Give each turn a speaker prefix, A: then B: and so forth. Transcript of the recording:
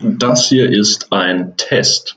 A: Das hier ist ein Test.